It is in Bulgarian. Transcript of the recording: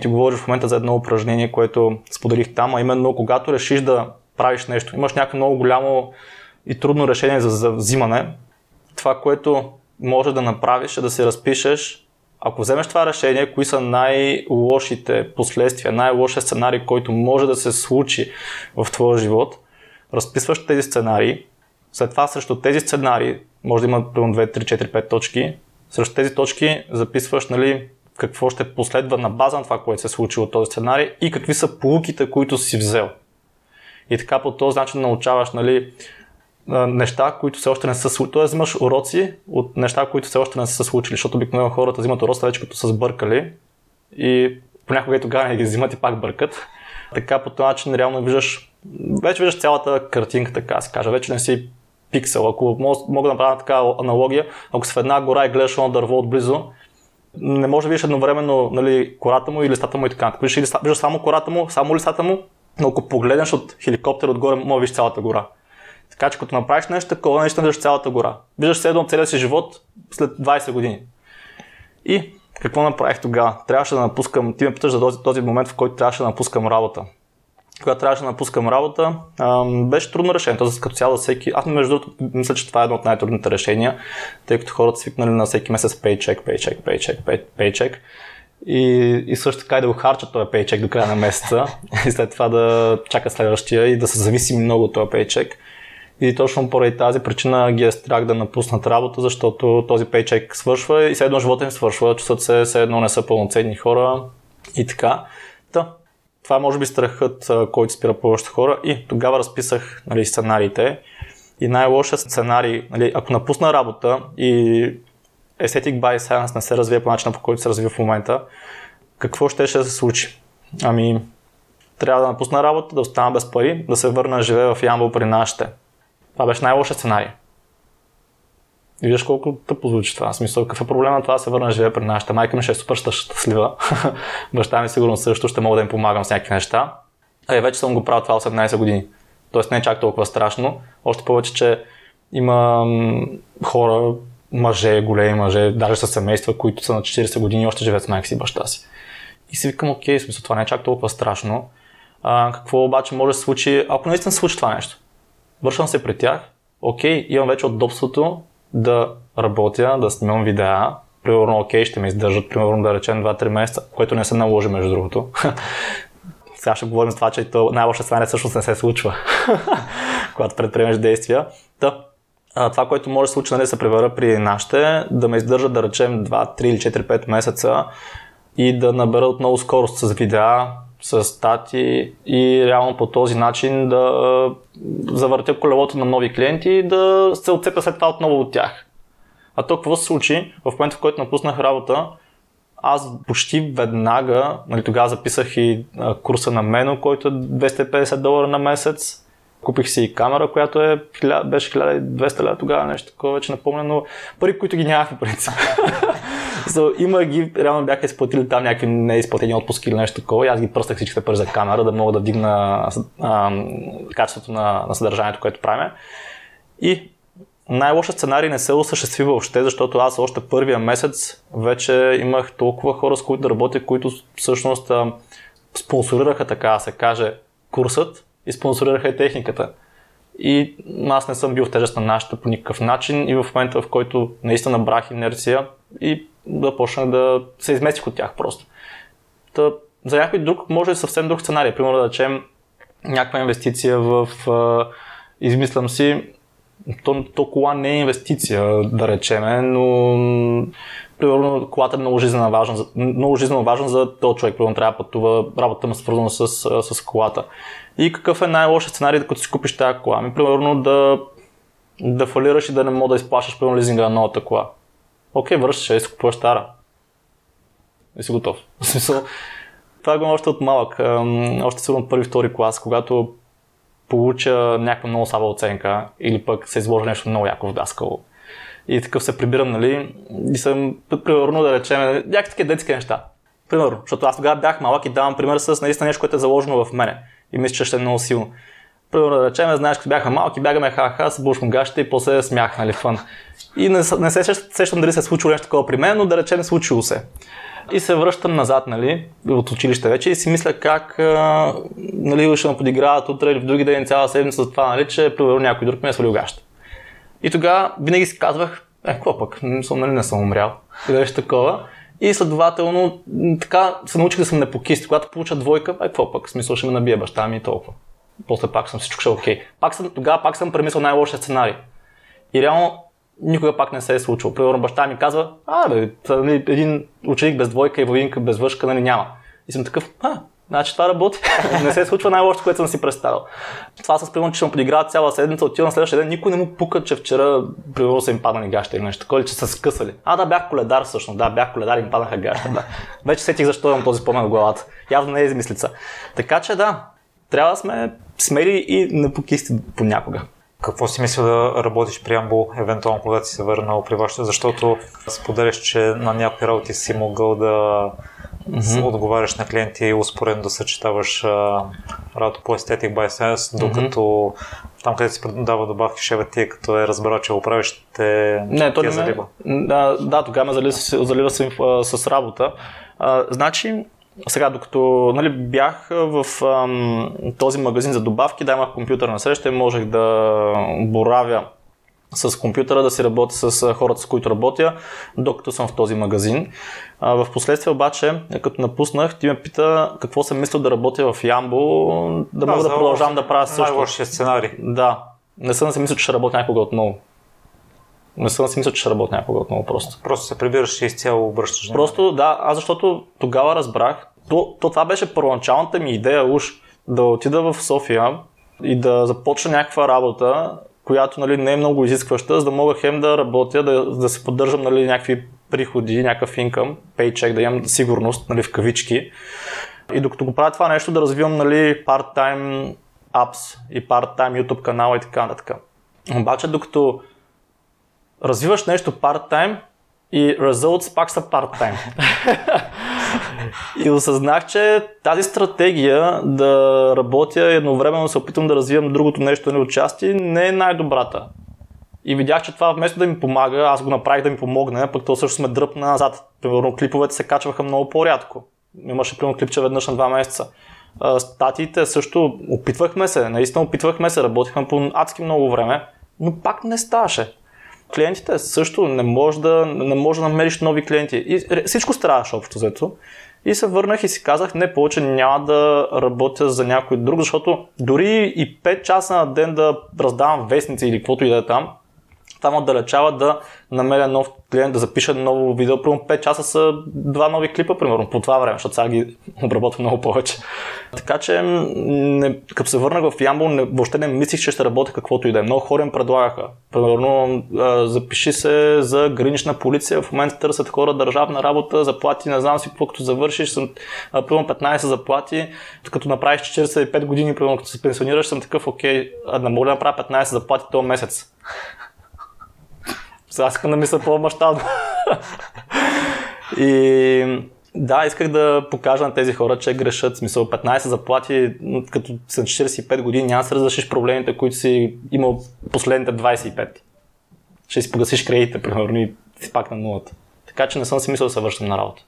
Ти говориш в момента за едно упражнение, което споделих там, а именно когато решиш да правиш нещо, имаш някакво много голямо и трудно решение за, взимане, това, което може да направиш е да се разпишеш ако вземеш това решение, кои са най-лошите последствия, най-лошия сценарий, който може да се случи в твоя живот, разписваш тези сценарии, след това срещу тези сценарии, може да има примерно 2, 3, 4, 5 точки, срещу тези точки записваш нали, какво ще последва на база на това, което се е случило от този сценарий и какви са полуките, които си взел. И така по този начин научаваш нали, неща, които все още не са случили. Тоест взимаш уроци от неща, които все още не са случили, защото обикновено хората взимат уроци вече като са сбъркали и понякога и тогава не ги взимат и пак бъркат. Така по този начин реално виждаш, вече виждаш цялата картинка, така се каже. Вече не си пиксел. Ако мога да направя така аналогия, ако си в една гора и гледаш едно дърво отблизо, не може да видиш едновременно нали, кората му и листата му и така. Виждаш, виждаш само кората му, само листата му, но ако погледнеш от хеликоптер отгоре, може да видиш цялата гора. Така че като направиш нещо такова, наистина виждаш цялата гора. Виждаш се едно целия си живот след 20 години. И какво направих тогава? Трябваше да напускам, ти ме питаш за този, този момент, в който трябваше да напускам работа. Когато трябваше да напускам работа, беше трудно решение. Тоест, като цяло всеки. Аз, между другото, мисля, че това е едно от най-трудните решения, тъй като хората свикнали на всеки месец пейчек, пейчек, пейчек, пейчек. И, и също така и да го харчат този пейчек до края на месеца и след това да чака следващия и да се зависи много от този пейчек. И точно поради тази причина ги е страх да напуснат работа, защото този пейчек свършва и все едно живота им свършва, чувстват се все едно не са пълноценни хора и така. Та, това е може би страхът, който спира повечето хора и тогава разписах нали, сценариите и най-лошия сценарий, нали, ако напусна работа и Aesthetic by Science не се развие по начина по който се развива в момента, какво ще, ще се случи? Ами, трябва да напусна работа, да остана без пари, да се върна живее в Ямбол при нашите. Това беше най-лошия сценарий. И виждаш колко тъпо звучи това. Смисъл, какъв е проблема това да се върна да живее при нашата майка ми ще е супер щастлива. Баща ми сигурно също ще мога да им помагам с някакви неща. А и вече съм го правил това 18 години. Тоест не е чак толкова страшно. Още повече, че има хора, мъже, големи мъже, даже с семейства, които са на 40 години и още живеят с майка си и баща си. И си викам, окей, смисъл, това не е чак толкова страшно. А, какво обаче може да се случи, ако наистина се случи това нещо? вършвам се при тях, окей, имам вече удобството да работя, да снимам видеа, примерно, окей, ще ме издържат, примерно, да речем 2-3 месеца, което не се наложи, между другото. Сега ще говорим за това, че то най-лоша сценария всъщност не се случва, когато предприемеш действия. Та, а, това, което може да се случи, нали, се превера при нашите, да ме издържат, да речем 2, 3 или 4, 5 месеца и да набера отново скорост с видеа, с стати и реално по този начин да завъртя колелото на нови клиенти и да се отцепя след това отново от тях. А то какво се случи? В момента, в който напуснах работа, аз почти веднага, нали, тогава записах и курса на Мено, който е 250 долара на месец. Купих си и камера, която е, беше 1200 лева тогава, нещо такова, вече напомня, но пари, които ги нямах в принцип. so, има ги, реално бяха изплатили там някакви неизплатени отпуски или нещо такова и аз ги пръстах всичките пари за камера, да мога да вдигна качеството на, на съдържанието, което правим. И най-лошият сценарий не се осъществи въобще, защото аз още първия месец вече имах толкова хора, с които да работя, които всъщност а, спонсорираха, така да се каже, курсът и спонсорираха и техниката. И аз не съм бил в тежест на нашата по никакъв начин и в момента, в който наистина набрах инерция и да почнах да се изместих от тях просто. Та, за някой друг може съвсем друг сценарий. Примерно да речем някаква инвестиция в, измислям си, то, то кола не е инвестиция, да речеме, но примерно колата е много жизненно важна, много жизненно важна за този човек, примерно трябва да пътува, работата му е свързана с, с колата. И какъв е най-лошият сценарий, като си купиш тази кола? Ами, примерно да, да фалираш и да не мога да изплащаш примерно лизинга на новата кола. Окей, връщаш и си купуваш стара. И си готов. В смисъл, това го още от малък. Още сигурно първи, втори клас, когато получа някаква много слаба оценка или пък се изложи нещо много яко в даскало. И такъв се прибирам, нали, и съм, примерно да речем, някакви такива детски неща. Примерно, защото аз тогава бях малък и давам пример с наистина нещо, което е заложено в мене. И мисля, че ще е много силно. Примерно да речем, знаеш, като бяхме малки, бягаме ха-ха, с бушмо гащите и после смях, нали, фън. И не, не се сещам дали се е случило нещо такова при мен, но да речем случило се. И се връщам назад, нали, от училище вече и си мисля как, а, нали, ще ме подиграват утре или в други ден цяла седмица за това, нали, че примерно някой друг ме е свалил гаща. И тогава винаги си казвах, е, какво пък, не съм, нали, не съм умрял. И беше такова. И следователно, така се научих да съм непокист. Когато получа двойка, е, какво пък, смисъл ще ме набие баща ми и толкова. После пак съм всичко ще е окей. Пак съм, тогава пак съм премислил най-лошия сценарий. И реално никога пак не се е случило. Примерно баща ми казва, а, бе, нали, един ученик без двойка и войнка без въшка, нали няма. И съм такъв, а, значи това работи. не се случва най-лошото, което съм си представил. Това с примерно, че ще му подиграват цяла седмица, отива на следващия ден, никой не му пука, че вчера примерно са им паднали гаща или нещо такова, че са скъсали. А, да, бях коледар всъщност, да, бях коледар и им паднаха гаща. Да. Вече сетих защо имам този спомен в главата. Явно не е измислица. Така че да, трябва да сме смели и непокисти понякога. Какво си мисля да работиш при Амбо, евентуално когато си се върнал при вашето, защото споделяш, че на някои работи си могъл да mm-hmm. отговаряш на клиенти и успоредно да съчетаваш работа по Aesthetic by Science, докато mm-hmm. там, където си продава добавки шева ти, като е разбрал, че го правиш, те не, то не залива. Да, да, тогава ме залива, залива с, с работа. А, значи, сега, докато нали, бях в ам, този магазин за добавки, да имах компютър на среща и можех да боравя с компютъра, да си работя с хората, с които работя, докато съм в този магазин. В последствие обаче, като напуснах, ти ме пита какво съм мислил да работя в Ямбо, да, да мога да продължавам да правя също. Най-лошия сценарий. Да. Не съм си мислил, че ще работя някога отново. Не съм си мислил, че ще работя някога отново просто. Просто се прибираш и изцяло обръщаш. Просто да, аз защото тогава разбрах, то, то това беше първоначалната ми идея уж да отида в София и да започна някаква работа, която нали, не е много изискваща, за да мога хем да работя, да, да се поддържам нали, някакви приходи, някакъв инкъм, пейчек, да имам сигурност нали, в кавички. И докато го правя това нещо, да развивам нали, part-time apps и part-time YouTube канала и така нататък. Обаче, докато развиваш нещо part-time и results пак са part-time. И осъзнах, че тази стратегия да работя едновременно се опитвам да развивам другото нещо на участие не е най-добрата. И видях, че това вместо да ми помага, аз го направих да ми помогне, пък то също сме дръпна назад. Примерно клиповете се качваха много по-рядко. Имаше примерно клипче веднъж на два месеца. Статиите също опитвахме се, наистина опитвахме се, работихме по адски много време, но пак не ставаше клиентите също не може да, не може да намериш нови клиенти. И всичко страдаше общо взето. И се върнах и си казах, не повече няма да работя за някой друг, защото дори и 5 часа на ден да раздавам вестници или каквото и да е там, там отдалечава да намеря нов клиент, да запиша ново видео. Примерно 5 часа са два нови клипа, примерно, по това време, защото сега ги обработвам много повече. Така че, не, като се върнах в Ямбол, не, въобще не мислих, че ще работя каквото и да е. Много хора им предлагаха. Примерно, а, запиши се за гранична полиция, в момента търсят хора държавна работа, заплати, не знам си какво, като завършиш, съм, примерно 15 заплати, като направиш 45 години, примерно като се пенсионираш, съм такъв, окей, а не мога да направя 15 заплати този месец. Сега искам да мисля по-мащабно. и да, исках да покажа на тези хора, че грешат. Смисъл 15 заплати, като са 45 години, няма да се разрешиш проблемите, които си имал последните 25. Ще си погасиш кредитите, примерно, и си пак на нулата. Така че не съм си мислил да се вършам на работа.